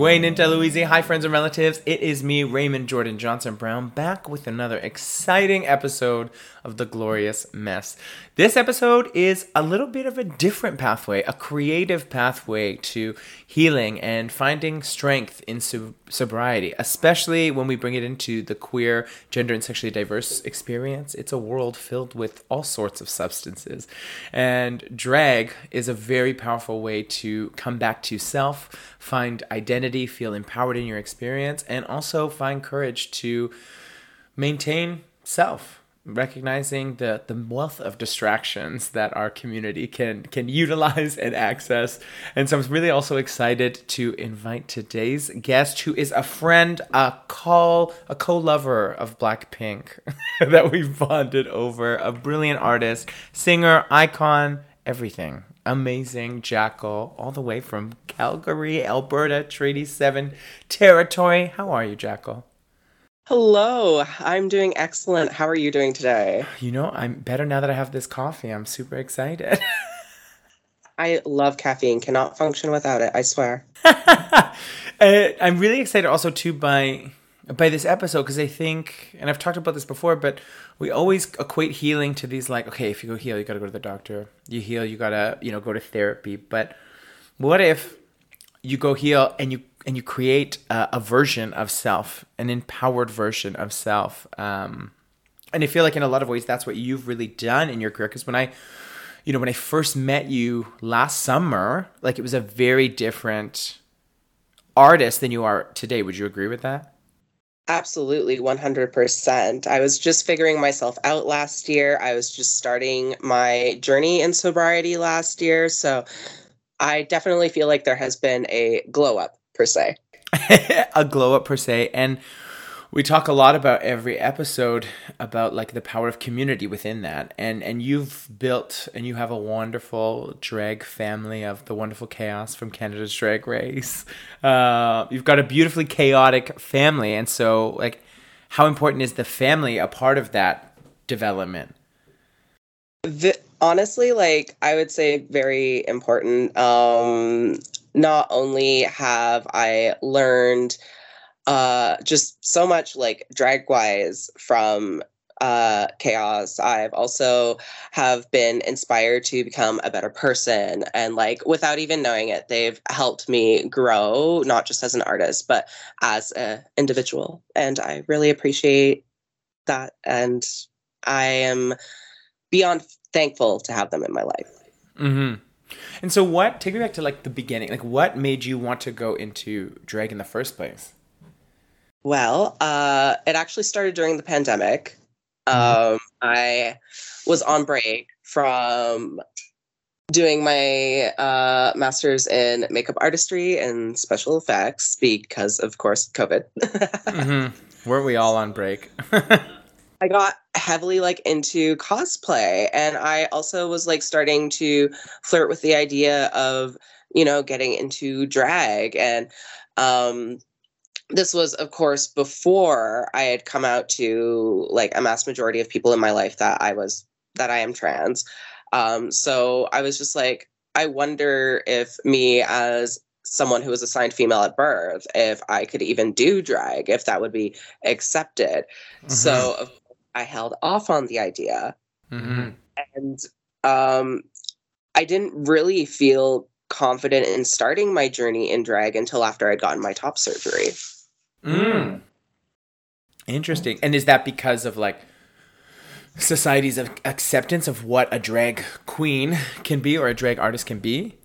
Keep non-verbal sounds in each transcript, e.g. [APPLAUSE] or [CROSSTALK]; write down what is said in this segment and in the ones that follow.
Buenita Louise. Hi, friends and relatives. It is me, Raymond Jordan Johnson Brown, back with another exciting episode of The Glorious Mess. This episode is a little bit of a different pathway, a creative pathway to healing and finding strength in sobriety, especially when we bring it into the queer, gender, and sexually diverse experience. It's a world filled with all sorts of substances. And drag is a very powerful way to come back to self, find identity, feel empowered in your experience, and also find courage to maintain self recognizing the the wealth of distractions that our community can can utilize and access. And so i'm really also excited to invite today's guest who is a friend a call a co-lover of blackpink [LAUGHS] that we've bonded over a brilliant artist singer icon everything amazing jackal all the way from calgary alberta treaty 7 territory how are you jackal Hello, I'm doing excellent. How are you doing today? You know, I'm better now that I have this coffee. I'm super excited. [LAUGHS] I love caffeine, cannot function without it, I swear. [LAUGHS] Uh, I'm really excited also too by by this episode because I think, and I've talked about this before, but we always equate healing to these like, okay, if you go heal, you got to go to the doctor. You heal, you got to, you know, go to therapy. But what if you go heal and you and you create a, a version of self, an empowered version of self. Um, and I feel like in a lot of ways that's what you've really done in your career. Because when I, you know, when I first met you last summer, like it was a very different artist than you are today. Would you agree with that? Absolutely, 100%. I was just figuring myself out last year. I was just starting my journey in sobriety last year. So I definitely feel like there has been a glow up per se. [LAUGHS] a glow up per se. And we talk a lot about every episode about like the power of community within that. And and you've built and you have a wonderful drag family of the wonderful Kaos from canada's drag race. Uh, you've got a beautifully chaotic family. And so like how important is the family a part of that development? The, honestly like i would say very important. Um not only have I learned uh, just so much like drag wise from uh, Kaos i've also have been inspired to become a better person and like without even knowing it they've helped me grow not just as an artist but as an individual and i really appreciate that and i am beyond thankful to have them in my life mm-hmm. And so, what? Take me back to like the beginning. Like, what made you want to go into drag in the first place? Well, uh, it actually started during the pandemic. Mm-hmm. Um, I was on break from doing my uh, master's in makeup artistry and special effects because, of course, COVID. [LAUGHS] mm-hmm. Weren't we all on break? [LAUGHS] I got heavily like into cosplay and I also was like starting to flirt with the idea of, you know, getting into drag and um this was of course before I had come out to like a mass majority of people in my life that I was that I am trans. Um so I was just like I wonder if me as someone who was assigned female at birth if I could even do drag, if that would be accepted. Mm-hmm. So, I held off on the idea. Mm-hmm. And um, I didn't really feel confident in starting my journey in drag until after I'd gotten my top surgery. Mm. Interesting. And is that because of like society's acceptance of what a drag queen can be or a drag artist can be?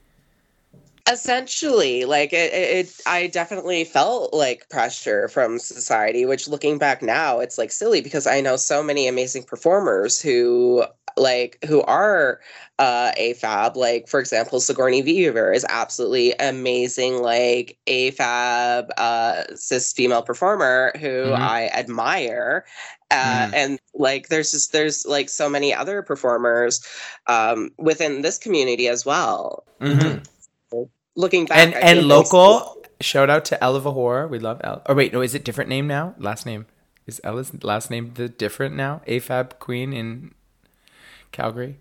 essentially like it, it, i definitely felt like pressure from society which looking back now it's like silly because i know so many amazing performers who like who are uh afab like for example sigourney weaver is absolutely amazing like afab uh cis female performer who mm-hmm. i admire uh, mm. and like there's just there's like so many other performers um, within this community as well mm-hmm looking back. And and local shout out to Ella Vahor. We love Ella. Oh wait, no, is it different name now? Last name is Ella's last name the different now? AFAB Queen in Calgary.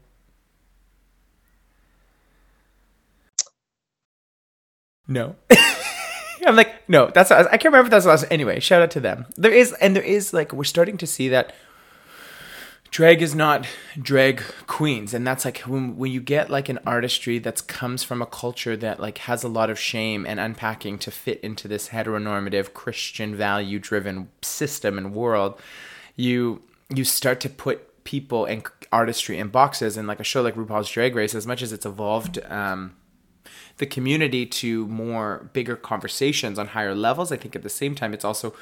No. [LAUGHS] I'm like, no, that's I can't remember if that's last. Anyway, shout out to them. There is, and there is like we're starting to see that drag is not drag queens, and that's like when when you get like an artistry that comes from a culture that like has a lot of shame and unpacking to fit into this heteronormative Christian value driven system and world, you you start to put people and artistry in boxes, and like a show like RuPaul's Drag Race, as much as it's evolved. Um, the community to more bigger conversations on higher levels. I think at the same time, it's also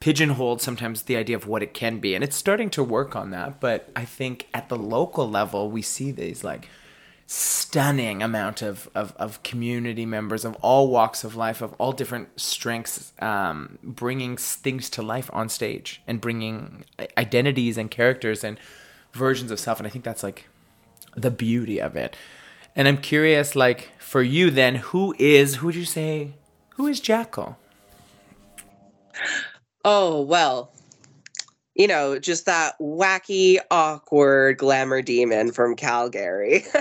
pigeonholed sometimes the idea of what it can be. And it's starting to work on that. But I think at the local level, we see these like stunning amount of, of, of community members of all walks of life, of all different strengths, um, bringing things to life on stage and bringing identities and characters and versions of self. And I think that's like the beauty of it. And I'm curious, like for you, then, who is? Who would you say? Who is Jackal? Oh well, you know, just that wacky, awkward glamour demon from Calgary. [LAUGHS]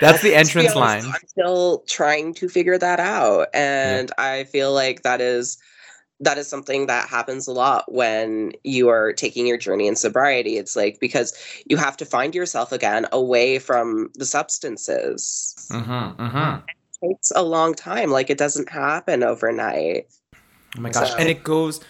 That's the entrance honest, line. I'm still trying to figure that out, and yeah. I feel like that is that is something that happens a lot when you are taking your journey in sobriety. It's like because you have to find yourself again away from the substances. Mm-hmm, mm-hmm. It takes a long time. Like it doesn't happen overnight. Oh my gosh! So. And it goes,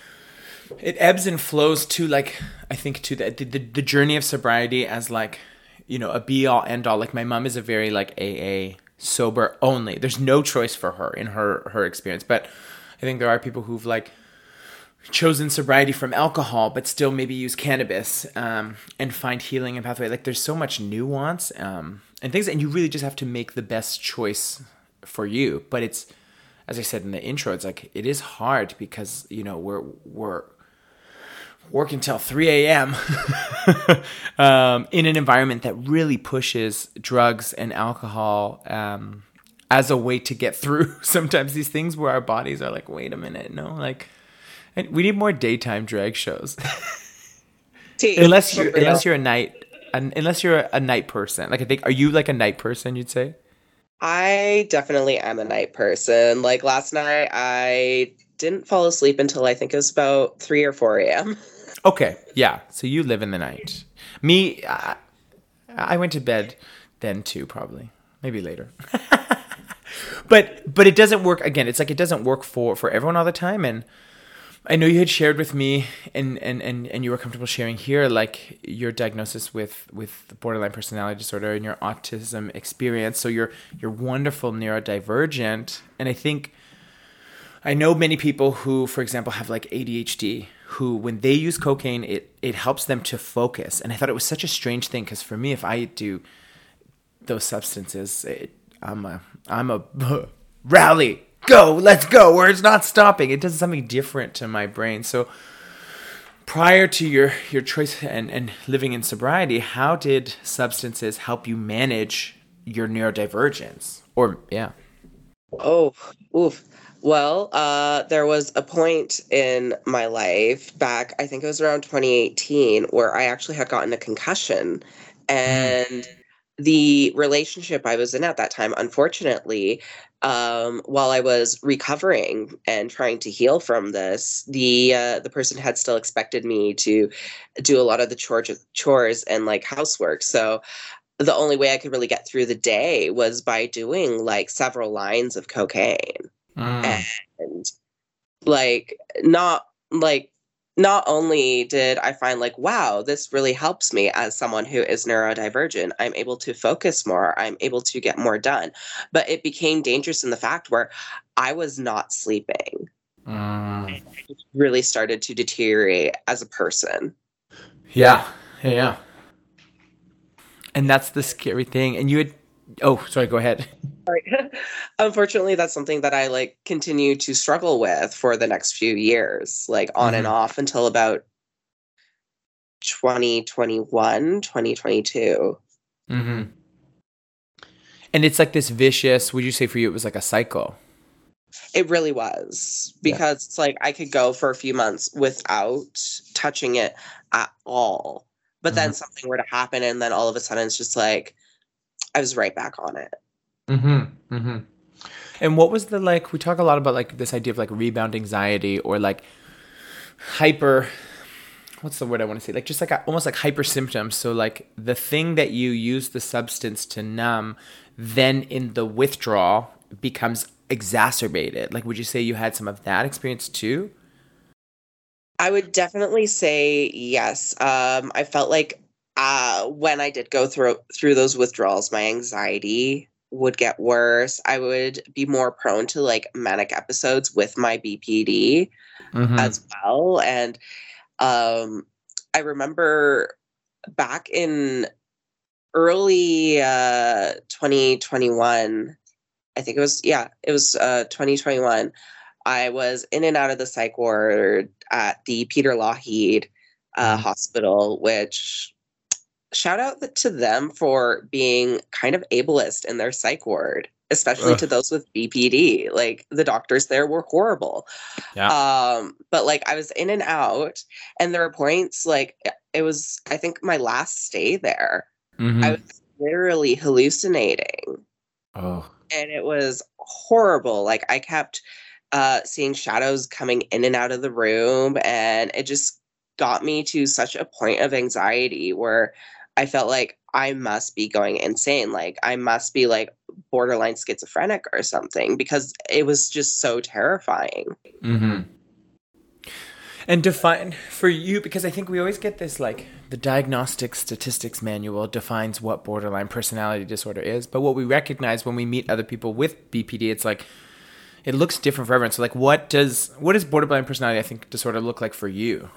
it ebbs and flows to like I think to the, the the journey of sobriety as like you know a be all end all. Like my mom is a very like AA sober only. There's no choice for her in her her experience, but I think there are people who've like chosen sobriety from alcohol, but still maybe use cannabis um, and find healing and pathway. Like there's so much nuance um, and things, and you really just have to make the best choice for you. But it's, as I said in the intro, it's like it is hard because you know we're we're working until 3 a.m. [LAUGHS] um, in an environment that really pushes drugs and alcohol um, as a way to get through [LAUGHS] sometimes these things where our bodies are like, wait a minute, no, like we need more daytime drag shows. [LAUGHS] unless you're unless you're a night unless you're a night person. Like I think are you like a night person, you'd say? I definitely am a night person. Like last night I didn't fall asleep until I think it was about 3 or 4 a.m. Okay, yeah. So you live in the night. Me, I, I went to bed then too, probably. Maybe later. [LAUGHS] but but it doesn't work again. It's like it doesn't work for for everyone all the time and I know you had shared with me, and, and, and, and you were comfortable sharing here, like your diagnosis with, with borderline personality disorder and your autism experience. So you're you're wonderful neurodivergent, and I think I know many people who, for example, have like ADHD, who when they use cocaine, it it helps them to focus. And I thought it was such a strange thing because for me, if I do those substances, it, I'm a I'm a [LAUGHS] rally go, let's go, where it's not stopping. It does something different to my brain. So prior to your your choice and, and living in sobriety, how did substances help you manage your neurodivergence? Or yeah. Oh, oof. Well, uh, there was a point in my life back, I think it was around 2018, where I actually had gotten a concussion. And mm. the relationship I was in at that time, unfortunately, um, while I was recovering and trying to heal from this, the uh, the person had still expected me to do a lot of the chores, chores and like housework. So the only way I could really get through the day was by doing like several lines of cocaine, mm. and like not like not only did I find like, wow, this really helps me as someone who is neurodivergent, I'm able to focus more, I'm able to get more done. But it became dangerous in the fact where I was not sleeping. Mm. It really started to deteriorate as a person. Yeah. Yeah. And that's the scary thing. And you had Oh, sorry, go ahead. Sorry. [LAUGHS] Unfortunately, that's something that I like continue to struggle with for the next few years, like on mm-hmm. and off until about 2021, 2022. Mm-hmm. And it's like this vicious, would you say for you it was like a cycle? It really was because yeah. it's like I could go for a few months without touching it at all. But mm-hmm. then something were to happen and then all of a sudden it's just like I was right back on it. Mm-hmm. Mm-hmm. And what was the like? We talk a lot about like this idea of like rebound anxiety or like hyper. What's the word I want to say? Like just like a, almost like hyper symptoms. So like the thing that you use the substance to numb, then in the withdrawal becomes exacerbated. Like, would you say you had some of that experience too? I would definitely say yes. Um, I felt like uh, when I did go through through those withdrawals, my anxiety would get worse. I would be more prone to like manic episodes with my BPD mm-hmm. as well. And um, I remember back in early uh, 2021, I think it was, yeah, it was uh, 2021. I was in and out of the psych ward at the Peter Lougheed uh, mm-hmm. Hospital, which shout out to them for being kind of ableist in their psych ward, especially Ugh. to those with BPD. Like the doctors there were horrible. Yeah. Um, but like I was in and out, and there were points like it was, I think, my last stay there. Mm-hmm. I was literally hallucinating. Oh. And it was horrible. Like I kept uh, seeing shadows coming in and out of the room, and it just got me to such a point of anxiety where I felt like I must be going insane. Like I must be like borderline schizophrenic or something because it was just so terrifying. Mm-hmm. And define for you because I think we always get this like the diagnostic statistics manual defines what borderline personality disorder is, but what we recognize when we meet other people with BPD, it's like it looks different for everyone. So like, what does what does borderline personality I think disorder look like for you?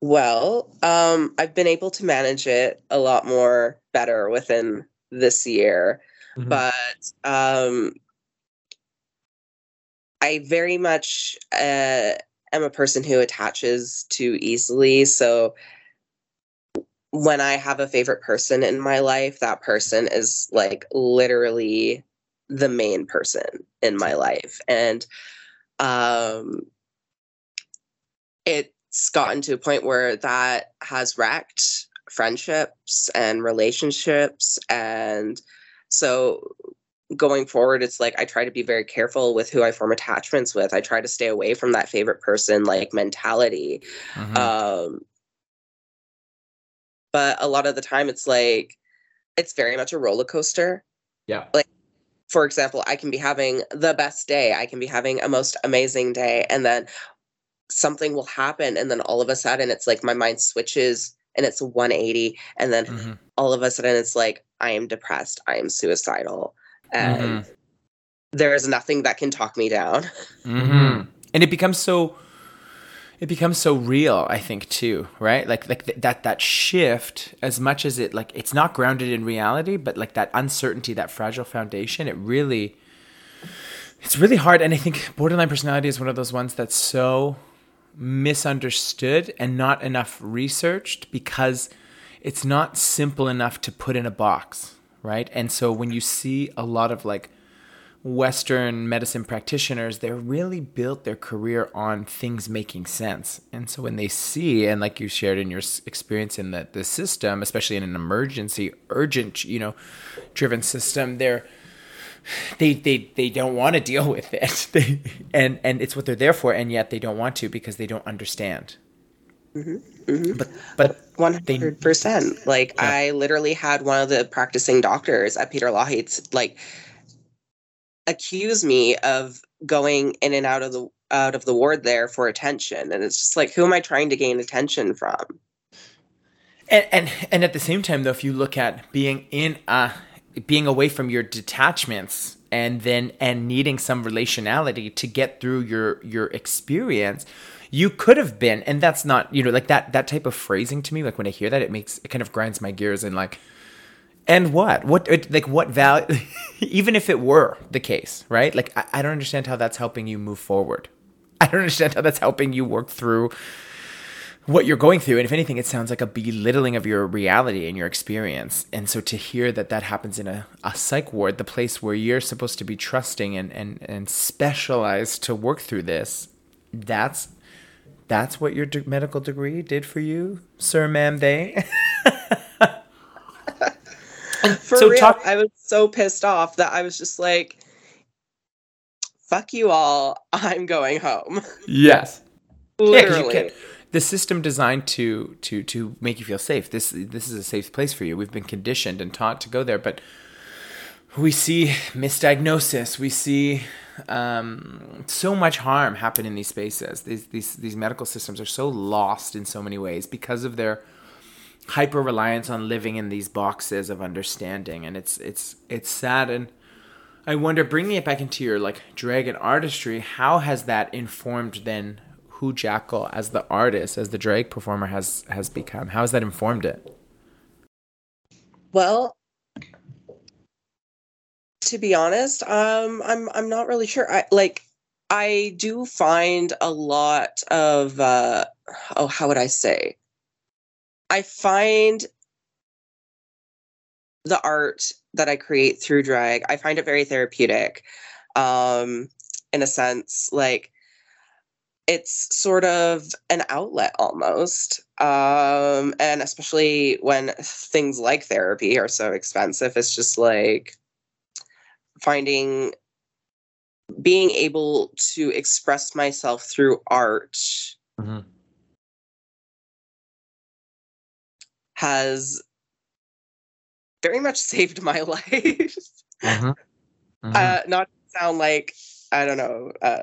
Well, um, I've been able to manage it a lot more better within this year, mm-hmm. but um, I very much uh, am a person who attaches too easily. So when I have a favorite person in my life, that person is like literally the main person in my life, and um, it it's gotten to a point where that has wrecked friendships and relationships. And so going forward it's like i try to be very careful with who i form attachments with. I try to stay away from that favorite person like mentality. Mm-hmm. um but a lot of the time it's like it's very much a roller coaster. Yeah. Like for example i can be having the best day. I can be having a most amazing day. And then something will happen and then all of a sudden it's like my mind switches and it's 180 and then mm-hmm. all of a sudden it's like i am depressed i am suicidal and mm-hmm. there is nothing that can talk me down mm-hmm. and it becomes so it becomes so real i think too right like like th- that that shift as much as it like it's not grounded in reality but like that uncertainty that fragile foundation it really it's really hard and i think borderline personality is one of those ones that's so misunderstood and not enough researched because it's not simple enough to put in a box, right? And so when you see a lot of like Western medicine practitioners, they're really built their career on things making sense. And so when they see, and like you shared in your experience in the, the system, especially in an emergency, urgent, you know, driven system, they're they they they don't want to deal with it. [LAUGHS] They, and and it's what they're there for and yet they don't want to because they don't understand. Mm-hmm, mm-hmm. but but 100% like yeah. i literally had one of the practicing doctors at peter lougheed's like accuse me of going in and out of the out of the ward there for attention and it's just like who am i trying to gain attention from? And and, and at the same time though if you look at being in a being away from your detachments and then and needing some relationality to get through your your experience you could have been and that's not you know like that that type of phrasing to me like when i hear that it makes it kind of grinds my gears and like and what? What it, like what value [LAUGHS] even if it were the case right? Like I, I don't understand how that's helping you move forward. I don't understand how that's helping you work through what you're going through. And if anything, it sounds like a belittling of your reality and your experience. And so to hear that that happens in a, a psych ward, the place where you're supposed to be trusting and, and, and specialized to work through this, that's that's what your de- medical degree did for you, sir, ma'am, they. [LAUGHS] for so real, talk- I was so pissed off that I was just like, fuck you all, I'm going home. Yes. Literally. Yeah, the system designed to to to make you feel safe. This this is a safe place for you. We've been conditioned and taught to go there, but we see misdiagnosis. We see um, so much harm happen in these spaces. These these these medical systems are so lost in so many ways because of their hyper reliance on living in these boxes of understanding, and it's it's it's sad. And I wonder, bringing it back into your like dragon artistry, how has that informed then who Jackal as the artist, as the drag performer has has become? How has that informed it? Well, to be honest, um, I'm I'm not really sure. I like I do find a lot of uh, oh, how would I say? I find the art that I create through drag. I find it very therapeutic, um, in a sense. Like it's sort of an outlet almost um and especially when things like therapy are so expensive it's just like finding being able to express myself through art mm-hmm. has very much [LAUGHS] saved my life mm-hmm. Mm-hmm. Uh, not sound like i don't know uh,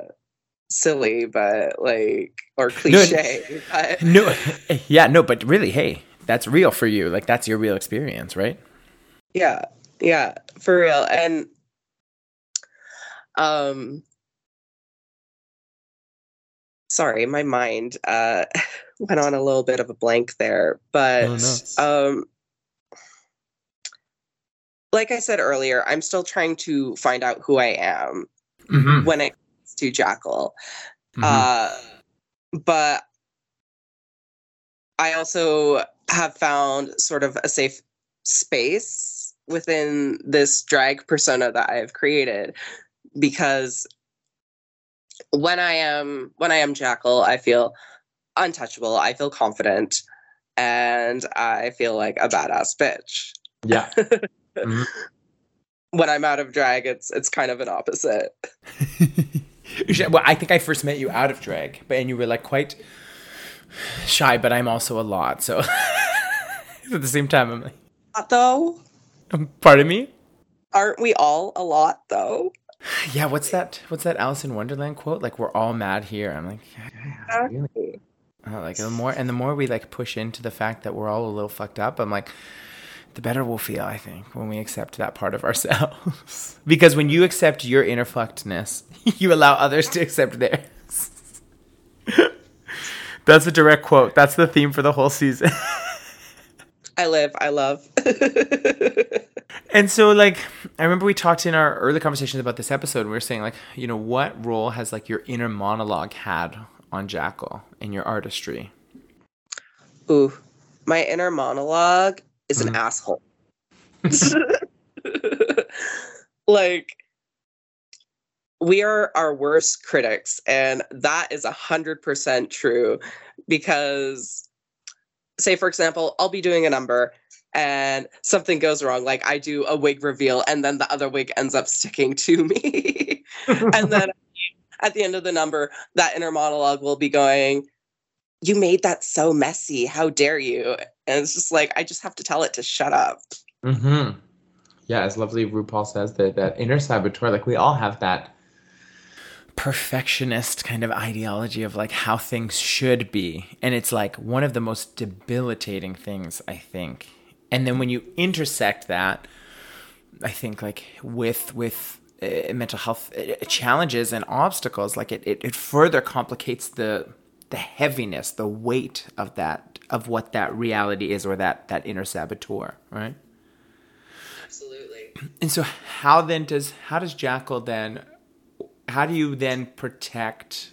silly, but like or cliche. [LAUGHS] No, but... [LAUGHS] no, yeah, no, but really, hey, that's real for you. Like that's your real experience, right? Yeah, yeah, for real. And um, sorry, my mind uh [LAUGHS] went on a little bit of a blank there, but oh, no. um. Like I said earlier, I'm still trying to find out who I am mm-hmm. when it to Jackal. Mm-hmm. Uh, but I also have found sort of a safe space within this drag persona that I have created because when I am when I am Jackal, I feel untouchable. I feel confident and I feel like a badass bitch. Yeah. [LAUGHS] mm-hmm. When I'm out of drag, it's it's kind of an opposite. [LAUGHS] [LAUGHS] well, I think I first met you out of drag, but and you were like quite shy, but I'm also a lot. So [LAUGHS] at the same time, I'm like, not though. Um, pardon me. Aren't we all a lot though? [SIGHS] Yeah. What's that? What's that Alice in Wonderland quote? Like we're all mad here. I'm like, yeah, exactly. Uh, like the more and the more we like push into the fact that we're all a little fucked up, I'm like, the better we'll feel, I think, when we accept that part of ourselves. [LAUGHS] because when you accept your inner fuckedness, [LAUGHS] you allow others to accept theirs. [LAUGHS] That's a direct quote. That's the theme for the whole season. I live, I love. and so like I remember we talked in our early conversations about this episode and we were saying like, you know, what role has like your inner monologue had on Jackal in your artistry? Ooh. My inner monologue is an mm. asshole. [LAUGHS] [LAUGHS] like we are our worst critics and that is a hundred percent true because say for example i'll be doing a number and something goes wrong like i do a wig reveal and then the other wig ends up sticking to [LAUGHS] me and then at the end of the number that inner monologue will be going you made that so messy. How dare you? And it's just like I just have to tell it to shut up. Mm-hmm. Yeah, as lovely RuPaul says that that inner saboteur, like we all have that perfectionist kind of ideology of like how things should be. And it's like one of the most debilitating things, I think. And then when you intersect that, I think like with with uh, mental health uh, challenges and obstacles, like it, it, it further complicates the the heaviness, the weight of that of what that reality is or that that inner saboteur, right? Absolutely. And so how then does how does Jackal then how do you then protect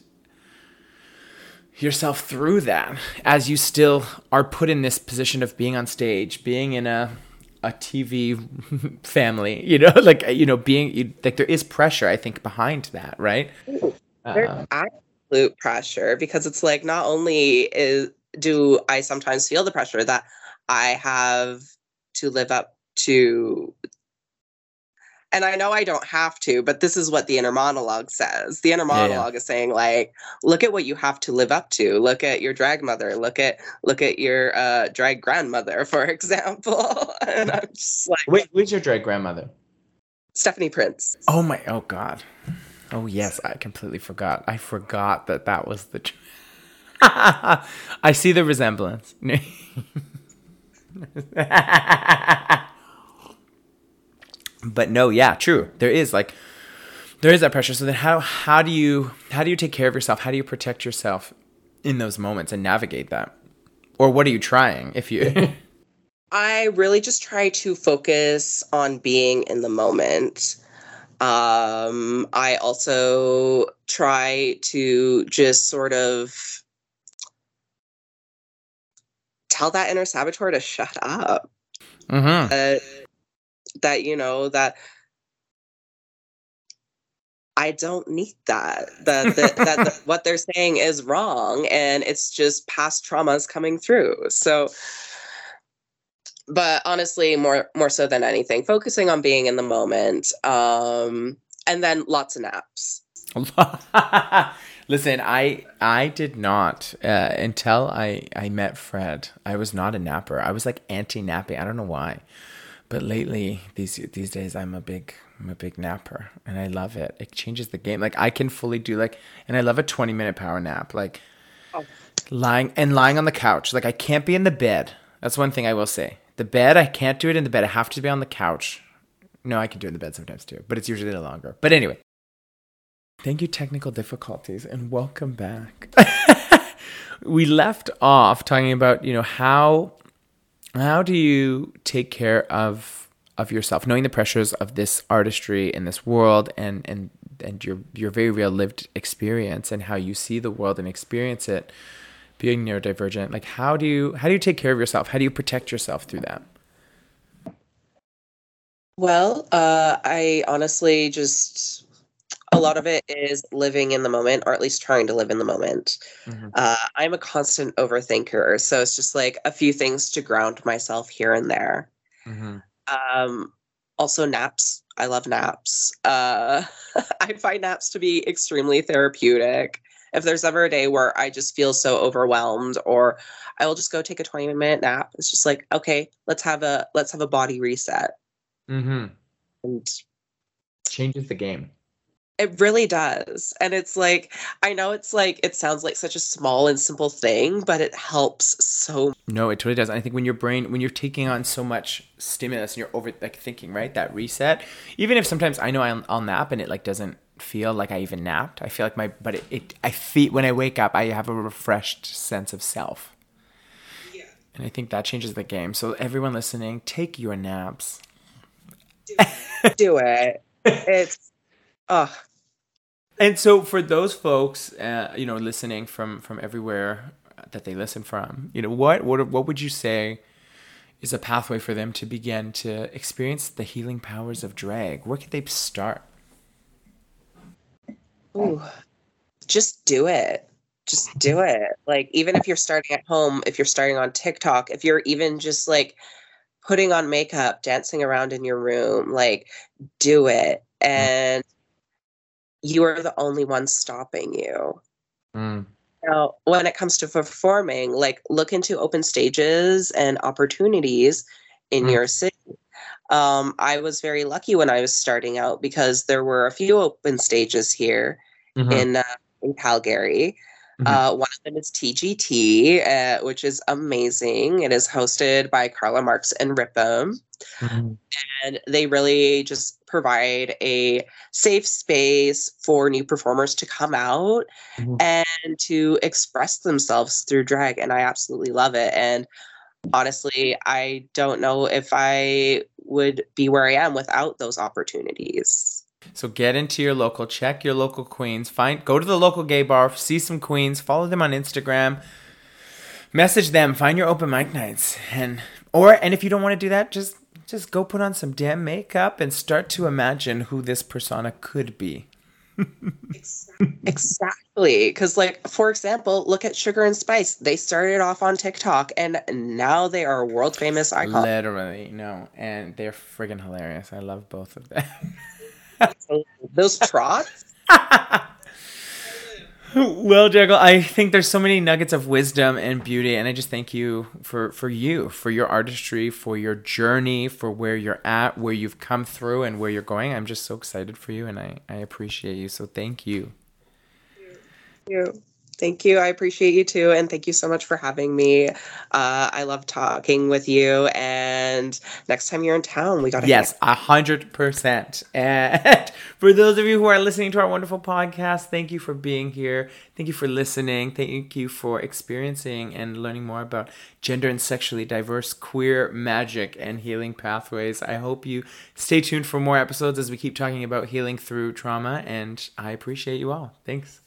yourself through that as you still are put in this position of being on stage, being in a a TV [LAUGHS] family, you know, [LAUGHS] like you know, being like there is pressure I think behind that, right? uh, absolute pressure because it's like not only is do I sometimes feel the pressure that I have to live up to and I know I don't have to, but this is what the inner monologue says. The inner monologue yeah, yeah. is saying like, look at what you have to live up to. Look at your drag mother. Look at look at your uh, drag grandmother, [LAUGHS] for example. [LAUGHS] and I'm just like, wait, who's your drag grandmother? Stephanie Prince. Oh my, oh God. Oh yes, I completely forgot. I forgot that that was the. [LAUGHS] I see the resemblance. [LAUGHS] but no, yeah, true. There is like there is that pressure. So then how how do you how do you take care of yourself? How do you protect yourself in those moments and navigate that? Or what are you trying if you [LAUGHS] I really just try to focus on being in the moment. Um, I also try to just sort of tell that inner saboteur to shut up. Mm-hmm. Uh, that you know that I don't need that. That that, that the, [LAUGHS] what they're saying is wrong, and it's just past traumas coming through. So, but honestly, more more so than anything, focusing on being in the moment, um, and then lots of naps. [LAUGHS] Listen, I I did not uh, until I I met Fred. I was not a napper. I was like anti napping. I don't know why, but lately these these days I'm a big I'm a big napper and I love it. It changes the game. Like I can fully do like, and I love a 20 minute power nap. Like oh. lying and lying on the couch. Like I can't be in the bed. That's one thing I will say. The bed I can't do it in the bed. I have to be on the couch. No, I can do it in the bed sometimes too, but it's usually no longer. But anyway, Thank you, technical difficulties, and welcome back. [LAUGHS] we left off talking about, you know, how how do you take care of of yourself, knowing the pressures of this artistry in this world and and and your your very real lived experience and how you see the world and experience it being neurodivergent. Like how do you how do you take care of yourself? How do you protect yourself through that? Well, uh, I honestly just a lot of it is living in the moment or at least trying to live in the moment mm-hmm. uh, i'm a constant overthinker so it's just like a few things to ground myself here and there mm-hmm. um, also naps i love naps uh, [LAUGHS] i find naps to be extremely therapeutic if there's ever a day where i just feel so overwhelmed or i will just go take a 20 minute nap it's just like okay let's have a let's have a body reset mm-hmm. and changes the game it really does. And it's like, I know it's like, it sounds like such a small and simple thing, but it helps so. No, it totally does. I think when your brain, when you're taking on so much stimulus and you're over like thinking, right? That reset, even if sometimes I know I'll, I'll nap and it like doesn't feel like I even napped. I feel like my, but it, it I feel, when I wake up, I have a refreshed sense of self. Yeah. And I think that changes the game. So everyone listening, take your naps. Do it. Do it. It's Oh. And so for those folks, uh, you know, listening from from everywhere that they listen from, you know, what what what would you say is a pathway for them to begin to experience the healing powers of drag? Where could they start? Ooh, just do it. Just do it. Like even if you're starting at home, if you're starting on TikTok, if you're even just like putting on makeup, dancing around in your room, like do it. And you are the only one stopping you. Mm. Now, when it comes to performing, like look into open stages and opportunities in mm. your city. Um, I was very lucky when I was starting out because there were a few open stages here mm-hmm. in uh, in Calgary. Mm-hmm. Uh, one of them is TGT, uh, which is amazing. It is hosted by Carla Marks and Ripum. Mm-hmm. And they really just provide a safe space for new performers to come out mm-hmm. and to express themselves through drag. And I absolutely love it. And honestly, I don't know if I would be where I am without those opportunities. So get into your local, check your local queens, find go to the local gay bar, see some queens, follow them on Instagram, message them, find your open mic nights, and or and if you don't want to do that, just just go put on some damn makeup and start to imagine who this persona could be. [LAUGHS] exactly because like for example look at sugar and spice they started off on tiktok and now they are world famous icons Literally, no. And they're friggin' hilarious. I love both of them. [LAUGHS] those trots [LAUGHS] [LAUGHS] well, Jackal, I think there's so many nuggets of wisdom and beauty, and I just thank you for for you, for your artistry, for your journey, for where you're at, where you've come through, and where you're going. I'm just so excited for you, and I I appreciate you. So thank you. Thank you. Thank you. I appreciate you too. And thank you so much for having me. Uh, I love talking with you. And next time you're in town, we got to. Yes, a hundred percent. And [LAUGHS] for those of you who are listening to our wonderful podcast, thank you for being here. Thank you for listening. Thank you for experiencing and learning more about gender and sexually diverse queer magic and healing pathways. I hope you stay tuned for more episodes as we keep talking about healing through trauma. And I appreciate you all. Thanks.